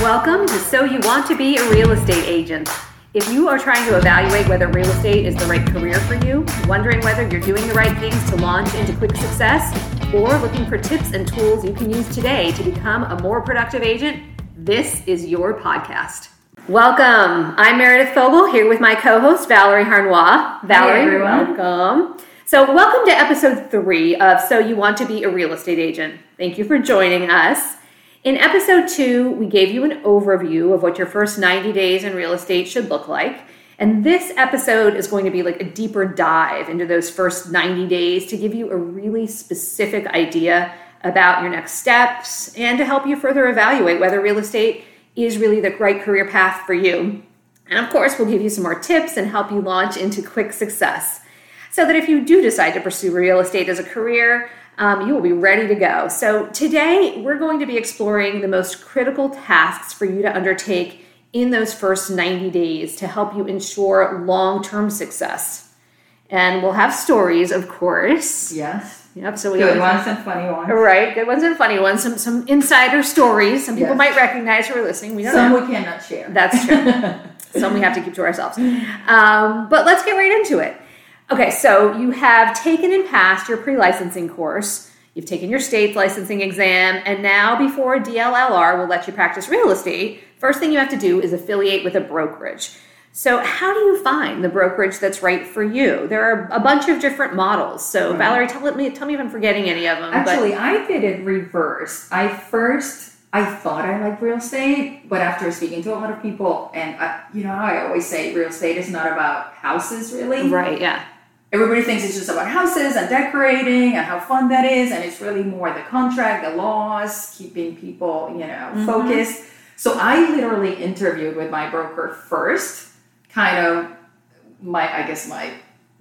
Welcome to So You Want to Be a Real Estate Agent. If you are trying to evaluate whether real estate is the right career for you, wondering whether you're doing the right things to launch into quick success, or looking for tips and tools you can use today to become a more productive agent, this is your podcast. Welcome. I'm Meredith Fogle here with my co-host Valerie Harnois. Valerie, everyone. welcome. So, welcome to episode three of So You Want to Be a Real Estate Agent. Thank you for joining us. In episode two, we gave you an overview of what your first 90 days in real estate should look like. And this episode is going to be like a deeper dive into those first 90 days to give you a really specific idea about your next steps and to help you further evaluate whether real estate is really the right career path for you. And of course, we'll give you some more tips and help you launch into quick success so that if you do decide to pursue real estate as a career, um, you will be ready to go. So, today we're going to be exploring the most critical tasks for you to undertake in those first 90 days to help you ensure long term success. And we'll have stories, of course. Yes. Yep. So we Good always- ones and funny ones. Right, good ones and funny ones. Some some insider stories. Some people Yes. might recognize who are listening. We don't Some know. we cannot share. That's true. Some we have to keep to ourselves. Um, but let's get right into it. Okay, so you have taken and passed your pre licensing course. You've taken your state's licensing exam, and now before DLLR will let you practice real estate, first thing you have to do is affiliate with a brokerage. So, how do you find the brokerage that's right for you? There are a bunch of different models. So, Right. Valerie, tell me, tell me if I'm forgetting any of them. but- Actually, I did it reverse. I first I thought I liked real estate, but after speaking to a lot of people, and I, you know, how I always say real estate is not about houses, really. right, yeah. Everybody thinks it's just about houses and decorating and how fun that is, and it's really more the contract, the laws, keeping people, you know, Mhm. focused. So I literally interviewed with my broker first, kind of my, I guess my,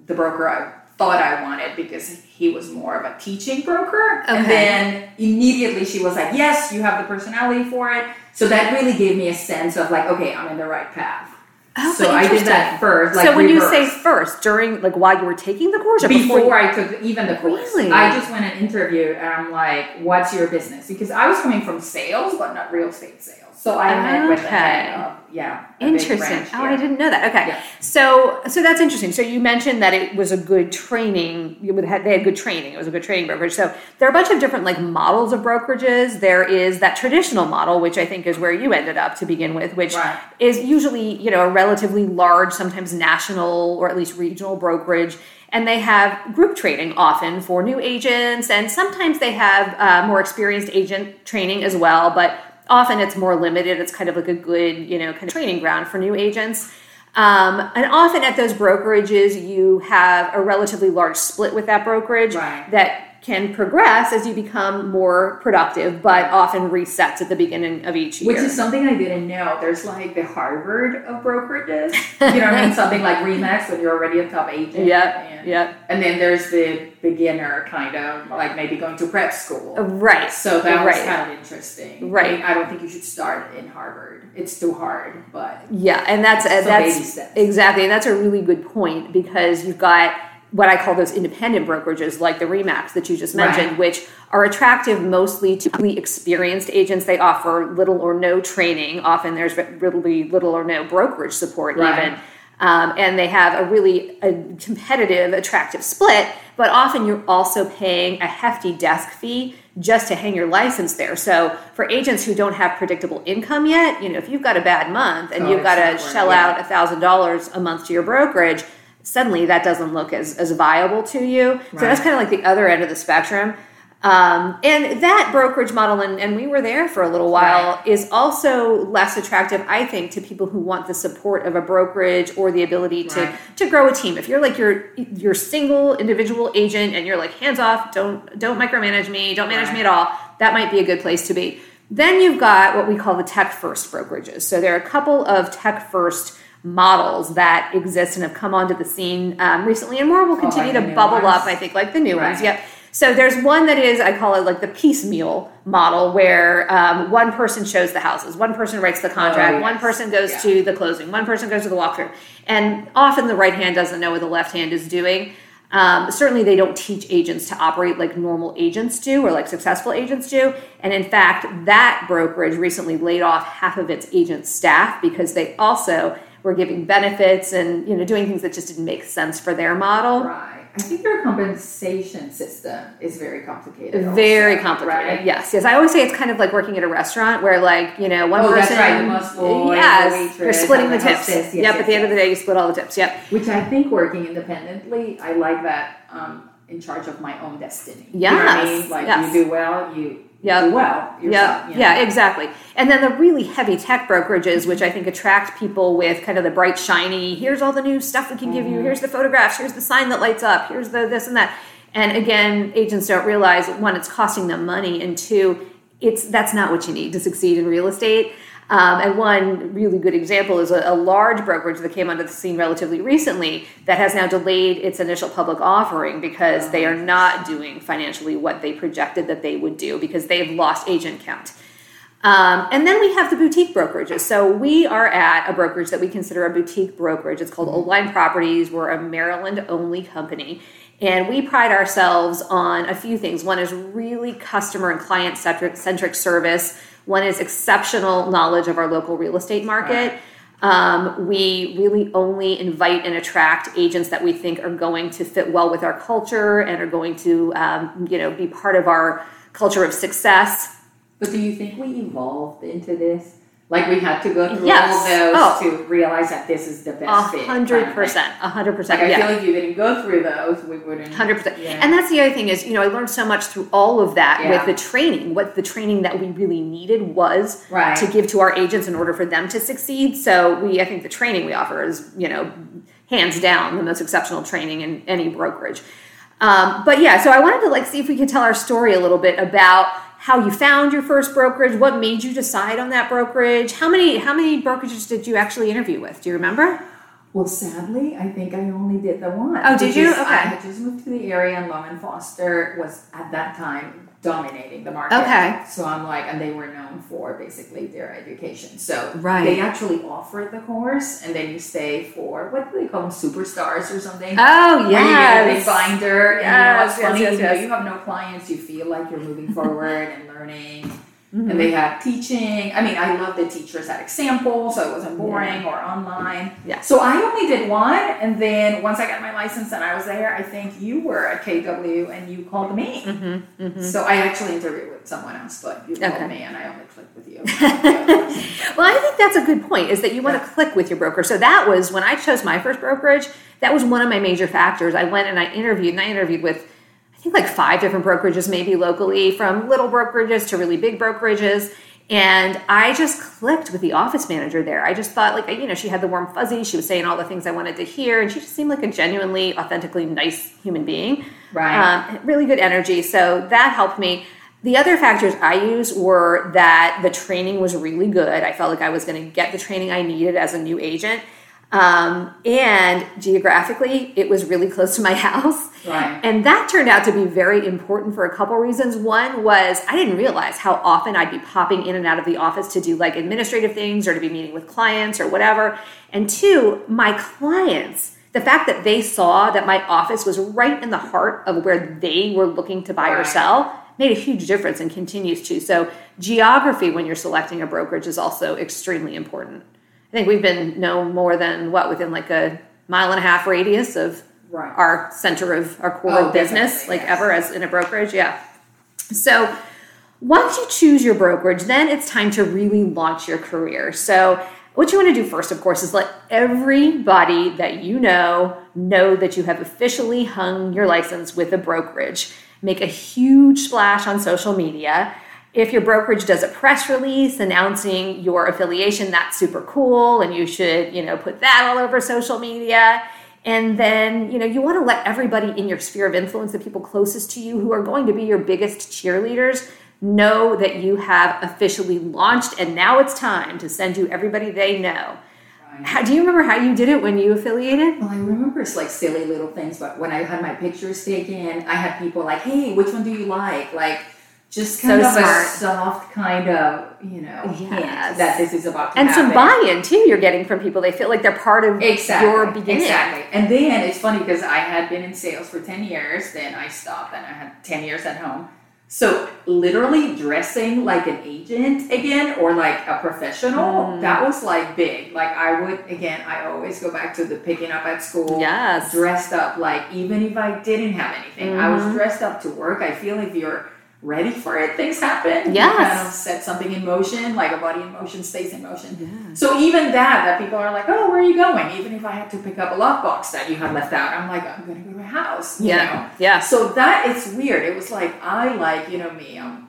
the broker I thought I wanted because he was more of a teaching broker. And then immediately she was like, yes, you have the personality for it. So that really gave me a sense of like, okay, I'm in the right path. Oh, so I did that first. Like so when you say first, during like while you were taking the course, or before, before, I took even the course, Really? I just went and interviewed, and I'm like, "What's your business?" Because I was coming from sales, but not real estate sales. So I met with Okay. yeah, a Interesting. Oh, I didn't know that. Okay, Yeah. so so that's interesting. So you mentioned that it was a good training. You would have, they had good training. It was a good training brokerage. So there are a bunch of different like models of brokerages. There is that traditional model, which I think is where you ended up to begin with, which Right. is usually you know a relatively large, sometimes national or at least regional brokerage. And they have group training often for new agents, and sometimes they have uh, more experienced agent training as well. But often it's more limited. It's kind of like a good, you know, kind of training ground for new agents. Um, and often at those brokerages, you have a relatively large split with that brokerage Right. that can progress as you become more productive, but often resets at the beginning of each year. Which is something I didn't know. There's like the Harvard of brokerages. You know what I mean? Something like Remax when you're already a top agent. Yep, And, yep. and then there's the beginner kind of like maybe going to prep school. right. So that was right. kind of interesting. Right. I, mean, I don't think you should start in Harvard. It's too hard, but Yeah, and that's uh, that's exactly, and that's a really good point because you've got what I call those independent brokerages, like the Remax that you just mentioned, Right. which are attractive mostly to really experienced agents. They offer little or no training. Often there's really little or no brokerage support, Right. even. Um, and they have a really a competitive, attractive split, but often you're also paying a hefty desk fee just to hang your license there. So for agents who don't have predictable income yet, you know, if you've got a bad month and Oh, you've got to shell it. out a thousand dollars a month to your brokerage, suddenly that doesn't look as, as viable to you. So that's kind of like the other end of the spectrum. Um, and that brokerage model, and, and we were there for a little while, Right. is also less attractive, I think, to people who want the support of a brokerage or the ability to Right. to grow a team. If you're like your your single individual agent and you're like hands off, don't don't micromanage me, don't manage Right. me at all, that might be a good place to be. Then you've got what we call the tech first brokerages. So there are a couple of tech first models that exist and have come onto the scene um, recently, and more will Oh, continue like to bubble ones? up. I think like the new ones. Yep. So there's one that is I call it like the piecemeal model, where um, one person shows the houses, one person writes the contract, Oh, one yes. person goes Yeah. to the closing, one person goes to the walkthrough, and often the right hand doesn't know what the left hand is doing. Um, certainly, they don't teach agents to operate like normal agents do or like successful agents do. And in fact, that brokerage recently laid off half of its agent staff because they also were giving benefits and you know doing things that just didn't make sense for their model. Right. I think their compensation system is very complicated. also, Very complicated. right? Yes, yes. I always say it's kind of like working at a restaurant where, like, you know, one Oh, that's person. right, the the yes, waitress, you're splitting the the tips. Yes, yep. yes, at the end of the day, you split all the tips. Yep. Which I think working independently, I like that um, in charge of my own destiny. You know I Yes, mean? Like yes. you do well, you Yep. well. Yeah, yourself, you know? yeah, exactly. And then the really heavy tech brokerages, which I think attract people with kind of the bright, shiny, here's all the new stuff we can give Mm-hmm. you, here's the photographs, here's the sign that lights up, here's the this and that. And again, agents don't realize one, it's costing them money, and two, it's that's not what you need to succeed in real estate. Um, and one really good example is a, a large brokerage that came onto the scene relatively recently that has now delayed its initial public offering because they are not doing financially what they projected that they would do because they've lost agent count. Um, and then we have the boutique brokerages. So we are at a brokerage that we consider a boutique brokerage. It's called Old Line Properties. We're a Maryland only company. And we pride ourselves on a few things. One is really customer and client centric centric service. One is exceptional knowledge of our local real estate market. Um, we really only invite and attract agents that we think are going to fit well with our culture and are going to, um, you know, be part of our culture of success. But do you think we evolved into this? Like we had to go through Yes. all those Oh. to realize that this is the best fit. kind hundred percent, a hundred percent. I yeah, feel like you didn't go through those, we wouldn't. hundred percent. Yeah. And that's the other thing is, you know, I learned so much through all of that Yeah. with the training. What the training that we really needed was Right. to give to our agents in order for them to succeed. So we, I think, the training we offer is, you know, hands down the most exceptional training in any brokerage. Um, but yeah, so I wanted to like see if we could tell our story a little bit about how you found your first brokerage, what made you decide on that brokerage, how many how many brokerages did you actually interview with? Do you remember? Well, sadly, I think I only did the one. Oh, did you? Okay. I had just moved to the area, and and Foster was at that time dominating the market. Okay. So I'm like, and they were known for basically their education. So Right. they actually offered the course, and then you stay for what do they call them, superstars or something. Oh Where you get a big yes. binder, and you know it's yes, funny. yes, though yes. you have no clients, you feel like you're moving forward and learning. Mhm. And they had teaching. I mean, I love the teachers had examples, so it wasn't boring or online. Yeah. So I only did one, and then once I got my license and I was there, I think you were at KW and you called me. Mm-hmm, mm-hmm. So I actually interviewed with someone else, but you Okay. called me and I only clicked with you. well, I think that's a good point. Is that you want to click with your broker. So that was when I chose my first brokerage. That was one of my major factors. I went and I interviewed, and I interviewed with, think like five different brokerages, maybe locally, from little brokerages to really big brokerages. And I just clicked with the office manager there. I just thought, like, you know, she had the warm fuzzy. She was saying all the things I wanted to hear, and she just seemed like a genuinely, authentically nice human being. Right. Um, really good energy. So that helped me. The other factors I used were that the training was really good. I felt like I was going to get the training I needed as a new agent. Um, and geographically, it was really close to my house. Right. And that turned out to be very important for a couple reasons. One was I didn't realize how often I'd be popping in and out of the office to do like administrative things or to be meeting with clients or whatever. And two, my clients, the fact that they saw that my office was right in the heart of where they were looking to buy or sell made a huge difference and continues to. So, geography when you're selecting a brokerage is also extremely important. I think we've been no more than what within like a mile and a half radius of Right. our center of our core Oh, of business, like yes. ever as in a brokerage. Yeah. So once you choose your brokerage, then it's time to really launch your career. So what you want to do first, of course, is let everybody that you know know that you have officially hung your license with a brokerage. Make a huge splash on social media. If your brokerage does a press release announcing your affiliation, that's super cool, and you should, you know, put that all over social media. And then, you know, you want to let everybody in your sphere of influence, the people closest to you who are going to be your biggest cheerleaders, know that you have officially launched and now it's time to send you everybody they know. Right. How, do you remember how you did it when you affiliated? Well, I remember it's like silly little things, but when I had my pictures taken, I had people like, "Hey, which one do you like?" Like, just kind So of smart. a soft kind of, you know, Yes. that this is about to and happen. some buy-in too you're getting from people they feel like they're part of Exactly. your beginning Exactly. And then it's funny because I had been in sales for 10 years, then I stopped and I had 10 years at home. So literally dressing like an agent again or like a professional, Mm. that was like big. Like I would again, I always go back to the picking up at school. yes Dressed up like even if I didn't have anything, I was Mhm. dressed up to work. I feel if you're ready for it, things happen. Yes. You kind of set something in motion, like a body in motion stays in motion. Yeah. So even that, that people are like, oh, where are you going? Even if I had to pick up a lockbox that you had left out, I'm like, I'm gonna go to a house. You yeah Know? yeah So that is weird. It was like I like, you know me. Um,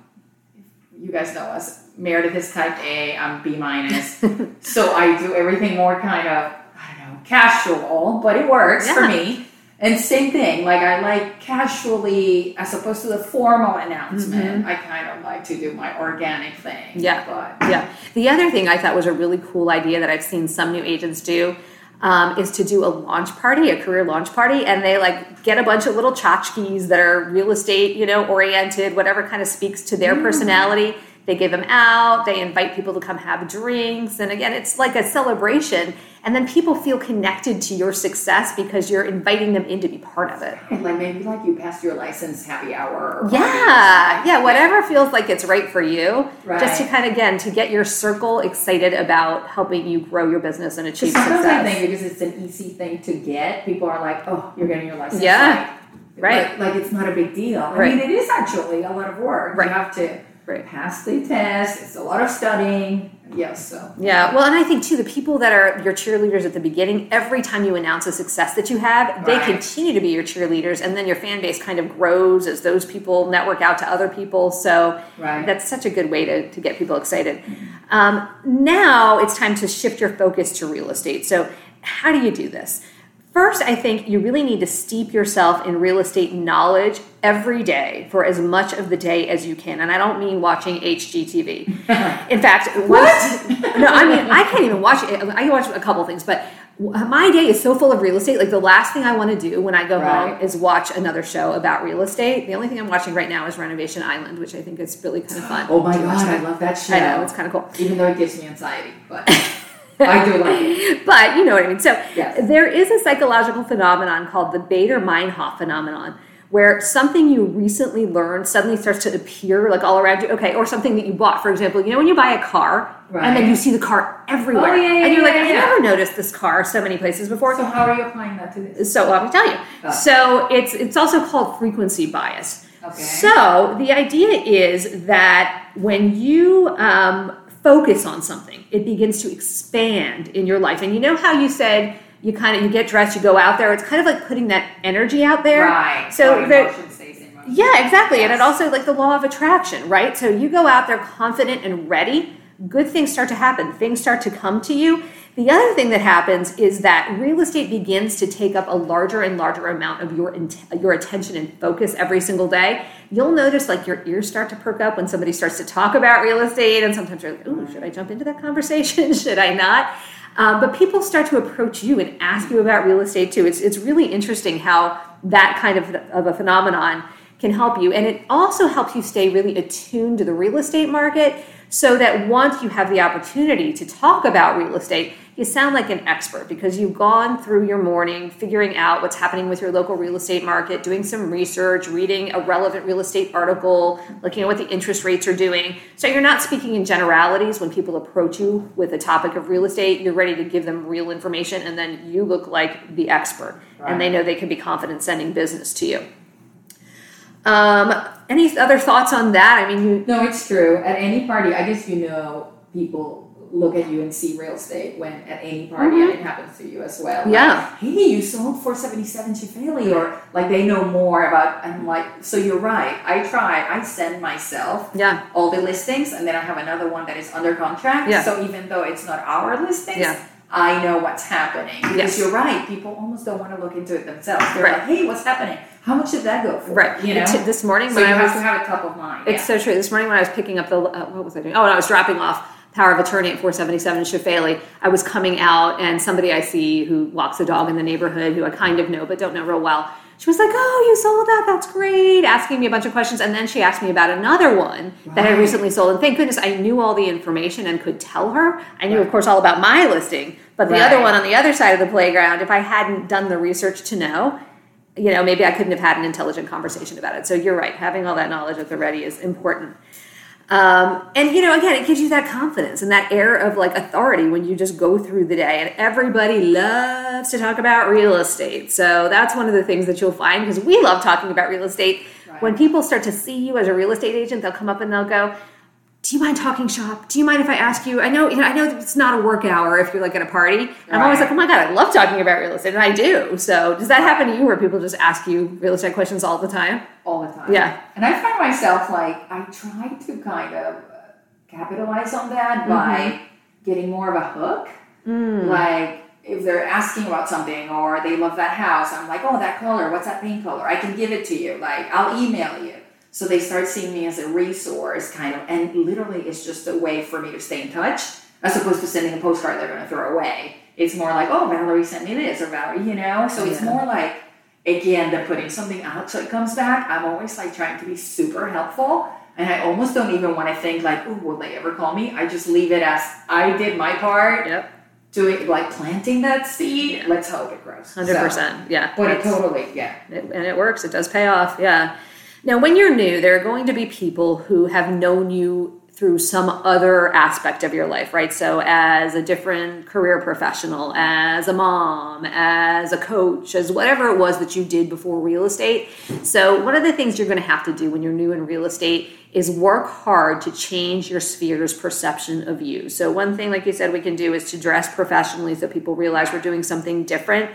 you guys know us. Meredith is type A. I'm B minus. so I do everything more kind of I don't know casual, but it works for me. And same thing, like I like casually as opposed to the formal announcement. I kind of like to do my organic thing. Mm-hmm. Yeah. But Yeah. The other thing I thought was a really cool idea that I've seen some new agents do um, is to do a launch party, a career launch party, and they like get a bunch of little tchotchkes that are real estate, you know, oriented, whatever kind of speaks to their personality. They give them out. They invite people to come have drinks, and again, it's like a celebration. And then people feel connected to your success because you're inviting them in to be part of it. And like maybe like you passed your license happy hour. Yeah, yeah, whatever feels like it's right for you. Right. Just to kind of again to get your circle excited about helping you grow your business and achieve sometimes I success. think because it's an easy thing to get, people are like, "Oh, you're getting your license." Yeah. Right. Like, like it's not a big deal. Right. I mean, it is actually a lot of work. Right. You have to Right. pass the test. It's a lot of studying. Yes. So. Yeah, well, and I think too, the people that are your cheerleaders at the beginning, every time you announce a success that you have, they Right. continue to be your cheerleaders, and then your fan base kind of grows as those people network out to other people. So Right. that's such a good way to, to get people excited. Um, now it's time to shift your focus to real estate. So, how do you do this? First, I think you really need to steep yourself in real estate knowledge every day for as much of the day as you can. And I don't mean watching HGTV. In fact, what? no, I mean I can't even watch it. I can watch a couple things, but my day is so full of real estate. Like the last thing I want to do when I go home is watch another show about real estate. The only thing I'm watching right now is Renovation Island, which I think is really kind of fun. Oh my gosh, I love that show. I know it's kind of cool. Even though it gives me anxiety, but I do like it. but you know what I mean. So Yes. there is a psychological phenomenon called the Baader-Meinhof phenomenon, where something you recently learned suddenly starts to appear like all around you. Okay, or something that you bought, for example. You know when you buy a car and then you see the car everywhere, Oh, yeah, yeah, and you're like, yeah, I never noticed this car so many places before. So how are you applying that to this? So let me tell you. Oh. So it's it's also called frequency bias. Okay. So the idea is that when you um, focus on something, it begins to expand in your life. And you know how you said you kind of you get dressed, you go out there. It's kind of like putting that energy out there. Right. So the, stays in yeah, exactly. And it also like the law of attraction, right? So you go out there confident and ready, good things start to happen. Things start to come to you. The other thing that happens is that real estate begins to take up a larger and larger amount of your your attention and focus every single day. You'll notice like your ears start to perk up when somebody starts to talk about real estate, and sometimes you're like, "Ooh, should I jump into that conversation? should I not?" Um, but people start to approach you and ask you about real estate too. It's it's really interesting how that kind of of a phenomenon can help you, and it also helps you stay really attuned to the real estate market, so that once you have the opportunity to talk about real estate, you sound like an expert because you've gone through your morning figuring out what's happening with your local real estate market, doing some research, reading a relevant real estate article, looking at what the interest rates are doing. So you're not speaking in generalities when people approach you with a topic of real estate. You're ready to give them real information, and then you look like the expert, and they know they can be confident sending business to you. Um, any other thoughts on that? I mean, you No, it's true. At any party, I guess you know people look at you and see real estate when at any party, and it happens to you as well. Like, Mm-hmm. Yeah. hey, you sold 477 Chifeli, or like they know more about. And like, so you're right. I try. I send myself yeah. all the listings, and then I have another one that is under contract. Yeah. So even though it's not our listings. Yeah. I know what's happening because Yes. you're right. People almost don't want to look into it themselves. They're Right. like, "Hey, what's happening? How much did that go for?" Right. You know. T- this morning so when you I have was to have it top of mind. It's yeah. so true. This morning when I was picking up the uh, what was I doing? Oh, and I was dropping off Power of Attorney at 477 Shafali. I was coming out, and somebody I see who walks a dog in the neighborhood, who I kind of know but don't know real well, she was like, "Oh, you sold that? That's great!" Asking me a bunch of questions, and then she asked me about another one that I recently sold. And thank goodness I knew all the information and could tell her. I knew, of course, all about my listing, but the Right. other one on the other side of the playground, if I hadn't done the research to know, you know, maybe I couldn't have had an intelligent conversation about it. So you're right; having all that knowledge at the ready is important. Um, and you know, again, it gives you that confidence and that air of like authority when you just go through the day. And everybody loves to talk about real estate, so that's one of the things that you'll find because we love talking about real estate. Right. When people start to see you as a real estate agent, they'll come up and they'll go, "Do you mind talking shop? Do you mind if I ask you? I know, you know, I know it's not a work hour if you're like at a party. And I'm always like, oh my god, I love talking about real estate, and I do. So does that happen to you, where people just ask you real estate questions all the time? all the time. Yeah. And I find myself like I try to kind of capitalize on that Mm-hmm. by getting more of a hook. Mm. Like if they're asking about something or they love that house, I'm like, oh, that color, what's that paint color? I can give it to you. Like I'll email you. So they start seeing me as a resource, kind of, and literally it's just a way for me to stay in touch, as opposed to sending a postcard they're going to throw away. It's more like, oh, Valerie sent me this, or Valerie, you know. So it's more like, again, the putting something out so it comes back. I'm always like trying to be super helpful, and I almost don't even want to think like, oh, will they ever call me? I just leave it as I did my part Yep, doing like planting that seed. Let's hope it grows. hundred percent. Yeah, But it totally, yeah. It- and it works. It does pay off. Yeah. Now, when you're new, there are going to be people who have known you through some other aspect of your life, right? So, as a different career professional, as a mom, as a coach, as whatever it was that you did before real estate. So, one of the things you're going to have to do when you're new in real estate is work hard to change your sphere's perception of you. So, one thing, like you said, we can do is to dress professionally so people realize we're doing something different.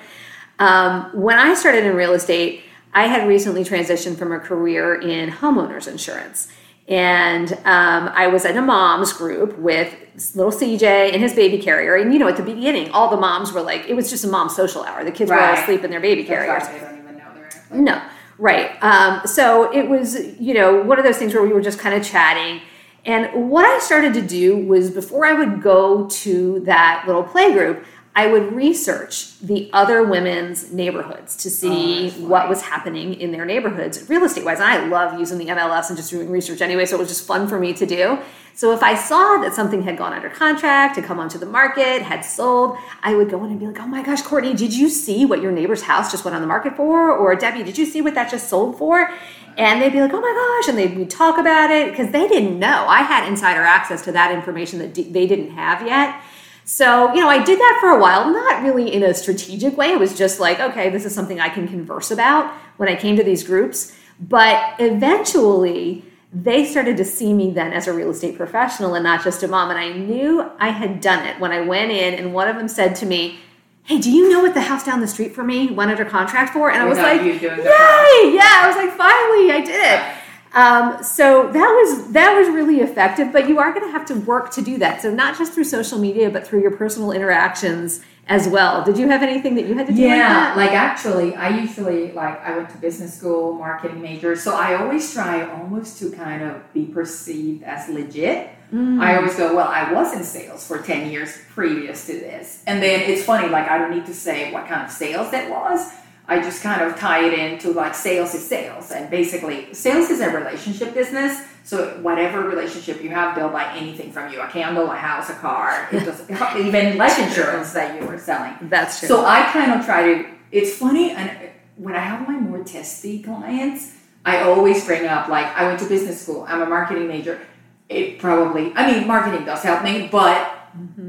Um, when I started in real estate, I had recently transitioned from a career in homeowners insurance. And um, I was in a mom's group with little CJ and his baby carrier. And you know, at the beginning, all the moms were like, it was just a mom social hour. The kids were all asleep in their baby That's carriers. why they don't even know they're. No, right. Um, so it was, you know, one of those things where we were just kind of chatting. And what I started to do was before I would go to that little play group, I would research the other women's neighborhoods to see Oh, what was happening in their neighborhoods real estate wise. And I love using the MLS and just doing research anyway, so it was just fun for me to do. So if I saw that something had gone under contract, had come onto the market, had sold, I would go in and be like, oh my gosh, Courtney, did you see what your neighbor's house just went on the market for? Or Debbie, did you see what that just sold for? And they'd be like, oh my gosh, and they'd we'd talk about it because they didn't know. I had insider access to that information that d- they didn't have yet. So, you know, I did that for a while, not really in a strategic way. It was just like, okay, this is something I can converse about when I came to these groups. But eventually, they started to see me then as a real estate professional and not just a mom. And I knew I had done it when I went in, and one of them said to me, Hey, do you know what the house down the street from me went under contract for? And I was like, you doing the Yay! Yeah, I was like, finally, I did it. Um, so that was that was really effective, but you are going to have to work to do that. So not just through social media, but through your personal interactions as well. Did you have anything that you had to do? like Yeah, that? like actually, I usually like I went to business school, marketing major, so I always try almost to kind of be perceived as legit. Mm. I always go, well, I was in sales for ten years previous to this, and then it's funny, like I don't need to say what kind of sales that was. I just kind of tie it into like sales is sales, and basically, sales is a relationship business. So whatever relationship you have, they'll buy anything from you—a candle, a house, a car, it even life insurance that you were selling. That's true. So I kind of try to. It's funny, and when I have my more testy clients, I always bring up like I went to business school. I'm a marketing major. It probably, I mean, marketing does help me, but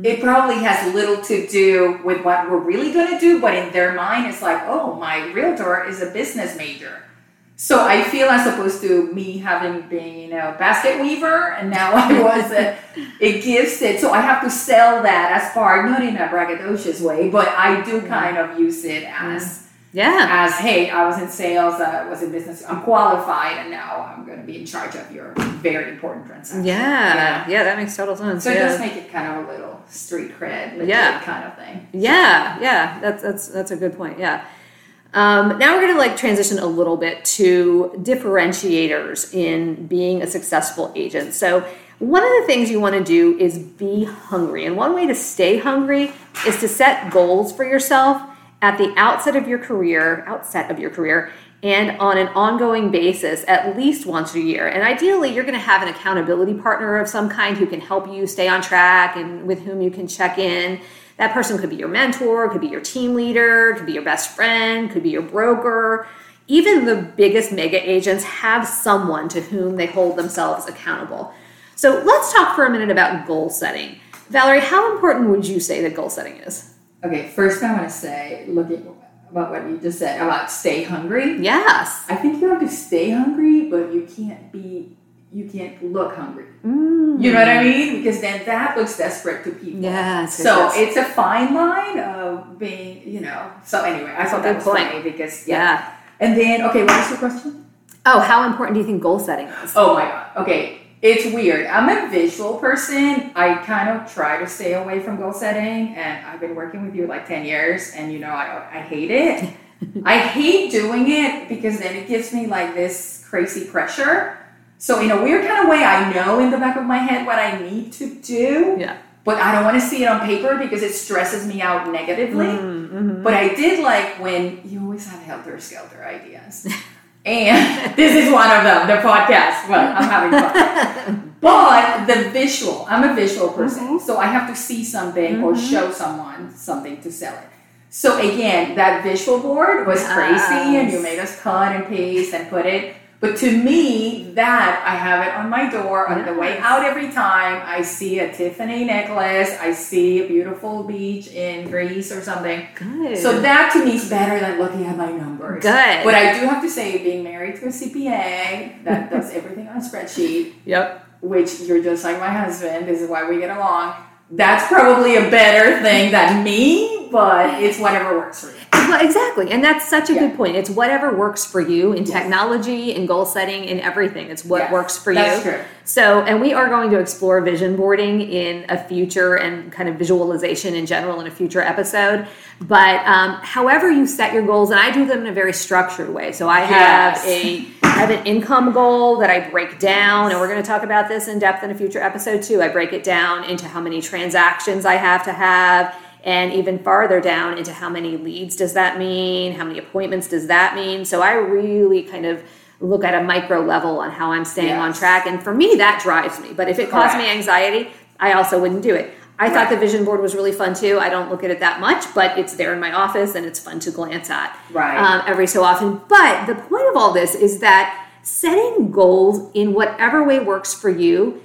it probably has little to do with what we're really going to do. But in their mind, it's like, oh, my realtor is a business major. So I feel as opposed to me having been, you know, basket weaver, and now I was a, it gives it. So I have to sell that as part, not in a braggadocious way, but I do kind of use it as yeah. as hey, I was in sales, I was in business, I'm qualified, and now I'm going to be in charge of your very important transaction. Yeah. Yeah, that makes total sense. So it does make it kind of a little street cred, Yeah. kind of thing. Yeah, yeah, that's that's that's a good point. Yeah. Um, now we're going to like transition a little bit to differentiators in being a successful agent. So one of the things you want to do is be hungry, and one way to stay hungry is to set goals for yourself at the outset of your career, outset of your career, and on an ongoing basis at least once a year. And ideally, you're going to have an accountability partner of some kind who can help you stay on track and with whom you can check in. That person could be your mentor, could be your team leader, could be your best friend, could be your broker. Even the biggest mega agents have someone to whom they hold themselves accountable. So let's talk for a minute about goal setting. Valerie, how important would you say that goal setting is? Okay, first I want to say, looking about what you just said about stay hungry. Yes. I think you have to stay hungry, but you can't be, you can't look hungry. Mm. You know what I mean? Because then that looks desperate to people. Yes. So yes, it's a fine line of being, you know. So anyway, I thought that was point. funny because yeah. yeah. And then okay, what was your question? Oh, how important do you think goal setting is? Oh my god. Okay, it's weird. I'm a visual person. I kind of try to stay away from goal setting, and I've been working with you like ten years, and you know I I hate it. I hate doing it because then it gives me like this crazy pressure. So in a weird kind of way, I know in the back of my head what I need to do. Yeah. but I don't want to see it on paper because it stresses me out negatively. Mm-hmm. But I did like when you always have helter skelter ideas. and this is one of them, the podcast. But I'm having fun. but the visual, I'm a visual person. Mm-hmm. So I have to see something or mm-hmm. show someone something to sell it. So again, that visual board was crazy and you made us cut and paste and put it. But to me, that I have it on my door on the way out every time. I see a Tiffany necklace. I see a beautiful beach in Greece or something. Good. So that to me is better than looking at my numbers. Good. But I do have to say, being married to a CPA that does everything on a spreadsheet, Yep. which you're just like my husband, this is why we get along. That's probably a better thing than me, but it's whatever works for you. Well, exactly. And that's such a Yeah. good point. It's whatever works for you in Yes. technology, in goal setting, in everything. It's what Yes, works for that's you. true. So, and we are going to explore vision boarding in a future and kind of visualization in general in a future episode. But um, however you set your goals, and I do them in a very structured way. So I have Yes. a I have an income goal that I break down, and we're going to talk about this in depth in a future episode too. I break it down into how many transactions I have to have, and even farther down into how many leads does that mean, how many appointments does that mean. So I really kind of look at a micro level on how I'm staying on track, and for me that drives me. But if it caused me anxiety, I also wouldn't do it. I thought the vision board was really fun too. I don't look at it that much, but it's there in my office and it's fun to glance at Right. um, every so often. But the point of all this is that setting goals in whatever way works for you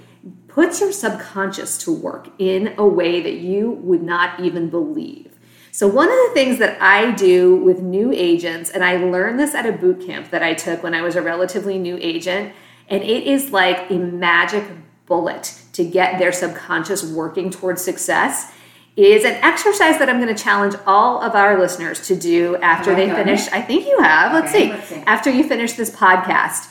puts your subconscious to work in a way that you would not even believe. So, one of the things that I do with new agents, and I learned this at a boot camp that I took when I was a relatively new agent, and it is like a magic bullet to get their subconscious working towards success, is an exercise that I'm going to challenge all of our listeners to do after oh Have they finish. I think you have. Let's, Okay, see. let's see. After you finish this podcast.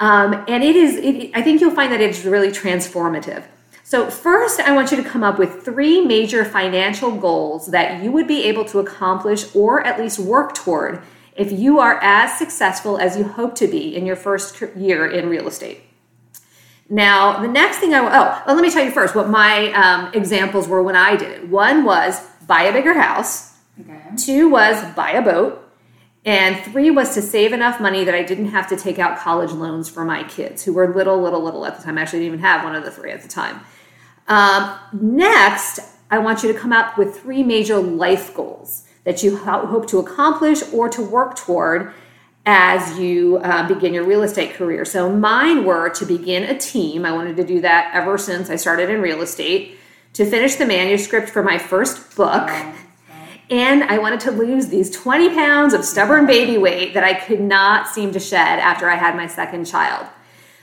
Um, and it is, it, I think you'll find that it's really transformative. So, first, I want you to come up with three major financial goals that you would be able to accomplish or at least work toward if you are as successful as you hope to be in your first year in real estate. Now, the next thing I oh, well, let me tell you first what my um, examples were when I did it. One was buy a bigger house. Okay. Two was buy a boat. And three was to save enough money that I didn't have to take out college loans for my kids, who were little, little, little at the time. I actually didn't even have one of the three at the time. Um, next, I want you to come up with three major life goals that you ho- hope to accomplish or to work toward as you uh, begin your real estate career. So mine were to begin a team. I wanted to do that ever since I started in real estate. To finish the manuscript for my first book. And I wanted to lose these 20 pounds of stubborn baby weight that I could not seem to shed after I had my second child.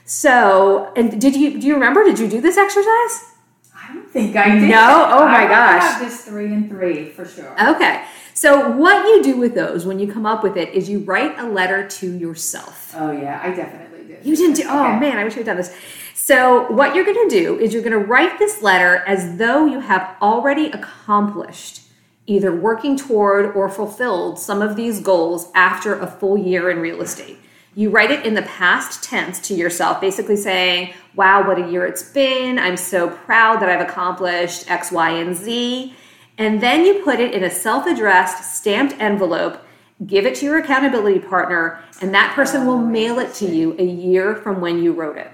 So, and did you do you remember? Did you do this exercise? I don't think I did. No? Oh my I gosh. have this three and three for sure. Okay. So, what you do with those when you come up with it is you write a letter to yourself. Oh yeah, I definitely did. You didn't do, oh Okay. man, I wish had done this. So, what you're going to do is you're going to write this letter as though you have already accomplished either working toward or fulfilled some of these goals after a full year in real estate. You write it in the past tense to yourself, basically saying, Wow, what a year it's been. I'm so proud that I've accomplished X, Y, and Z. And then you put it in a self addressed stamped envelope give it to your accountability partner, and that person will Oh, mail it to you a year from when you wrote it.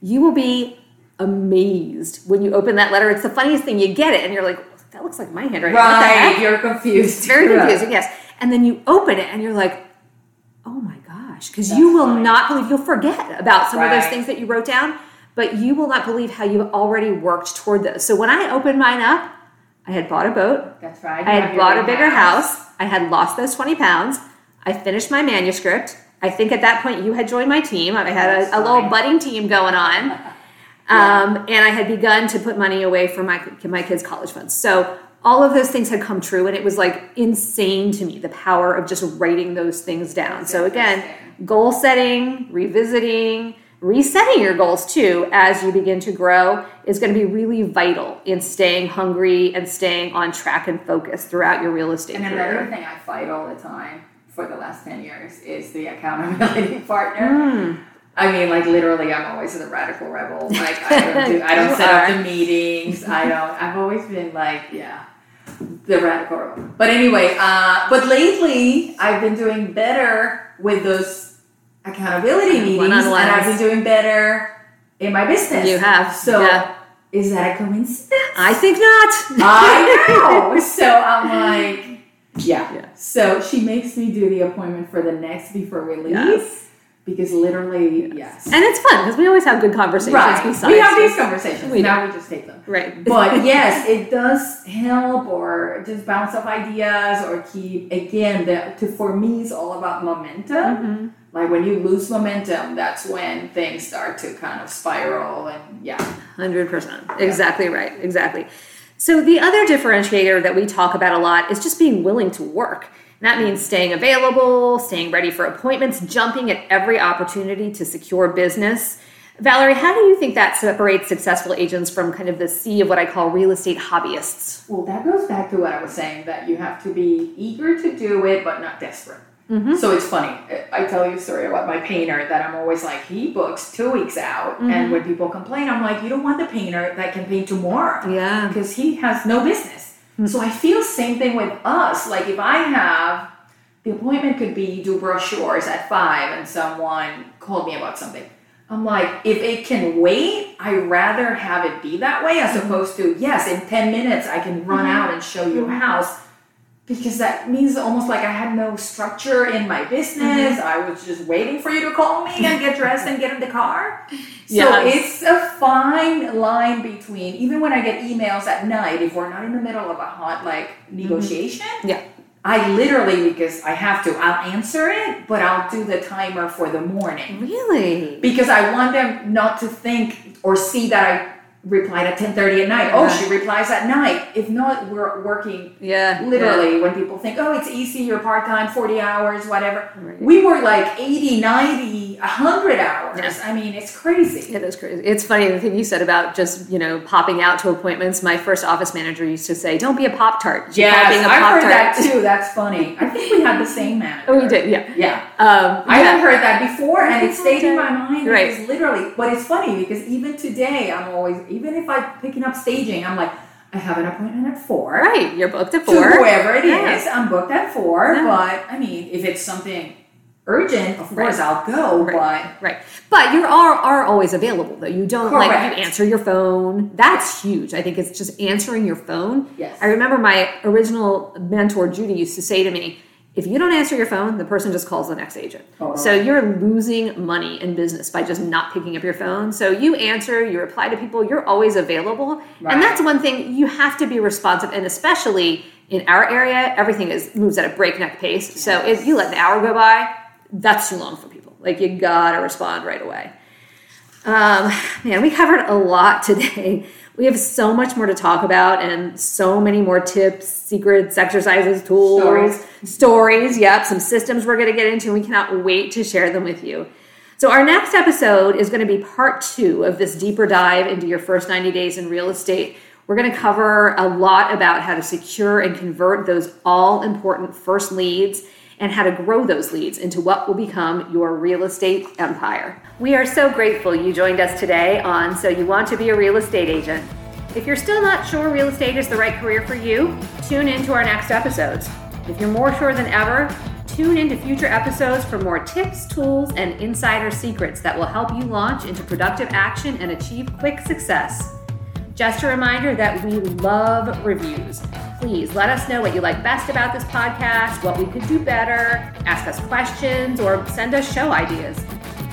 You will be amazed when you open that letter. It's the funniest thing. You get it, and you're like, that looks like my handwriting. Right, you're confused. It's very confusing, yes. And then you open it, and you're like, oh my gosh, because you will funny. not believe, you'll forget about some of those things that you wrote down, but you will not believe how you've already worked toward those. So when I opened mine up, I had bought a boat, That's right. I had bought a bigger house. I had lost those 20 pounds. I finished my manuscript. I think at that point you had joined my team. I had a, a little budding team going on. Um, and I had begun to put money away for my, my kids' college funds. So all of those things had come true. And it was like insane to me the power of just writing those things down. So again, goal setting, revisiting, resetting your goals too as you begin to grow is going to be really vital in staying hungry and staying on track and focused throughout your real estate And career. another thing I fight all the time for the last 10 years is the accountability partner. Mm. I mean, like literally, I'm always the radical rebel. Like I don't do, I don't set up the meetings. I don't. I've always been like, yeah, the radical rebel. But anyway, uh, but lately I've been doing better with those accountability meetings, and. I've been doing better in my business. You have, So yeah. is that a coincidence? I think not. I know. so I'm like, yeah. Yeah. So she makes me do the appointment for the next before we leave Yes. Because literally, yes. And it's fun because we always have good conversations Right. besides. We have these conversations. We now we just take them. Right. But yes, it does help or just bounce off ideas or keep again the to for me it's all about momentum. Mhm. Like when you lose momentum, that's when things start to kind of spiral and yeah. Hundred percent. Exactly right. Exactly. So the other differentiator that we talk about a lot is just being willing to work. And that means staying available, staying ready for appointments, jumping at every opportunity to secure business. Valerie, how do you think that separates successful agents from kind of the sea of what I call real estate hobbyists? Well, that goes back to what I was saying that you have to be eager to do it, but not desperate. Mm-hmm. So it's funny. I tell you a story about my painter that I'm always like, he books two weeks out. And mm-hmm. when people complain, I'm like, you don't want the painter that can paint tomorrow. Yeah. Because he has no business. Mm-hmm. So I feel same thing with us. Like if I have, the appointment could be do brochures at five and someone called me about something. I'm like, if it can wait, I rather have it be that way as opposed to, yes, in 10 minutes I can run out and show you a house because that means almost like I had no structure in my business. Mm-hmm. I was just waiting for you to call me and get dressed and get in the car. So Yes. it's a fine line between even when I get emails at night, if we're not in the middle of a hot like mm-hmm. negotiation, Yeah. I literally because I have to, I'll answer it, but I'll do the timer for the morning Really? because I want them not to think or see that I replied at ten thirty at night. Oh, Right. she replies at night. If not, we're working Yeah. literally when people think oh it's easy you're part-time 40 hours whatever Right. we were like 80 90 100 hours Yes. i mean it's crazy It is crazy. It's funny the thing you said about just you know popping out to appointments. My first office manager used to say, "Don't be a pop tart." Yeah, being a i've heard Pop-Tart. that too that's funny i think we had the same manager Oh, we did. Yeah. yeah Um, I have heard that before, and it stayed in my mind Right. because literally. But it's funny because even today, I'm always even if I'm picking up staging, I'm like, I have an appointment at four. Right. You're booked at To four. whoever it is. I'm booked at four. But I mean, if it's something urgent, of course Right. I'll go. Right. Right. But you are are always available though. You don't like you answer your phone. That's huge. I think it's just answering your phone. Yes. I remember my original mentor Judy used to say to me, if you don't answer your phone, the person just calls the next agent. Totally. So you're losing money in business by just not picking up your phone. So you answer, you reply to people, you're always available. Right. And that's one thing you have to be responsive and especially in our area, everything is moves at a breakneck pace. So if you let an hour go by, that's too long for people. Like you gotta respond right away. Um, man, we covered a lot today. We have so much more to talk about and so many more tips, secrets, exercises, tools, Stories. stories. Yep, some systems we're going to get into. We cannot wait to share them with you. So, our next episode is going to be part two of this deeper dive into your first 90 days in real estate. We're going to cover a lot about how to secure and convert those all important first leads and how to grow those leads into what will become your real estate empire. We are so grateful you joined us today on So You Want to Be a Real Estate Agent. If you're still not sure real estate is the right career for you, tune in to our next episodes. If you're more sure than ever, Tune into future episodes for more tips, tools, and insider secrets that will help you launch into productive action and achieve quick success. Just a reminder that we love reviews. Please let us know what you like best about this podcast, what we could do better, ask us questions, or send us show ideas.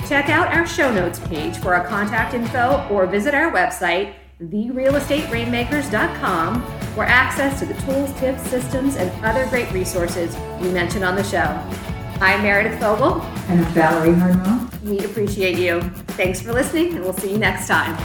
Check out our show notes page for our contact info or visit our website, therealestaterainmakers.com, for access to the tools, tips, systems, and other great resources we mentioned on the show. I'm Meredith Fogle. And I'm Valerie Harnois. We appreciate you. Thanks for listening, and we'll see you next time.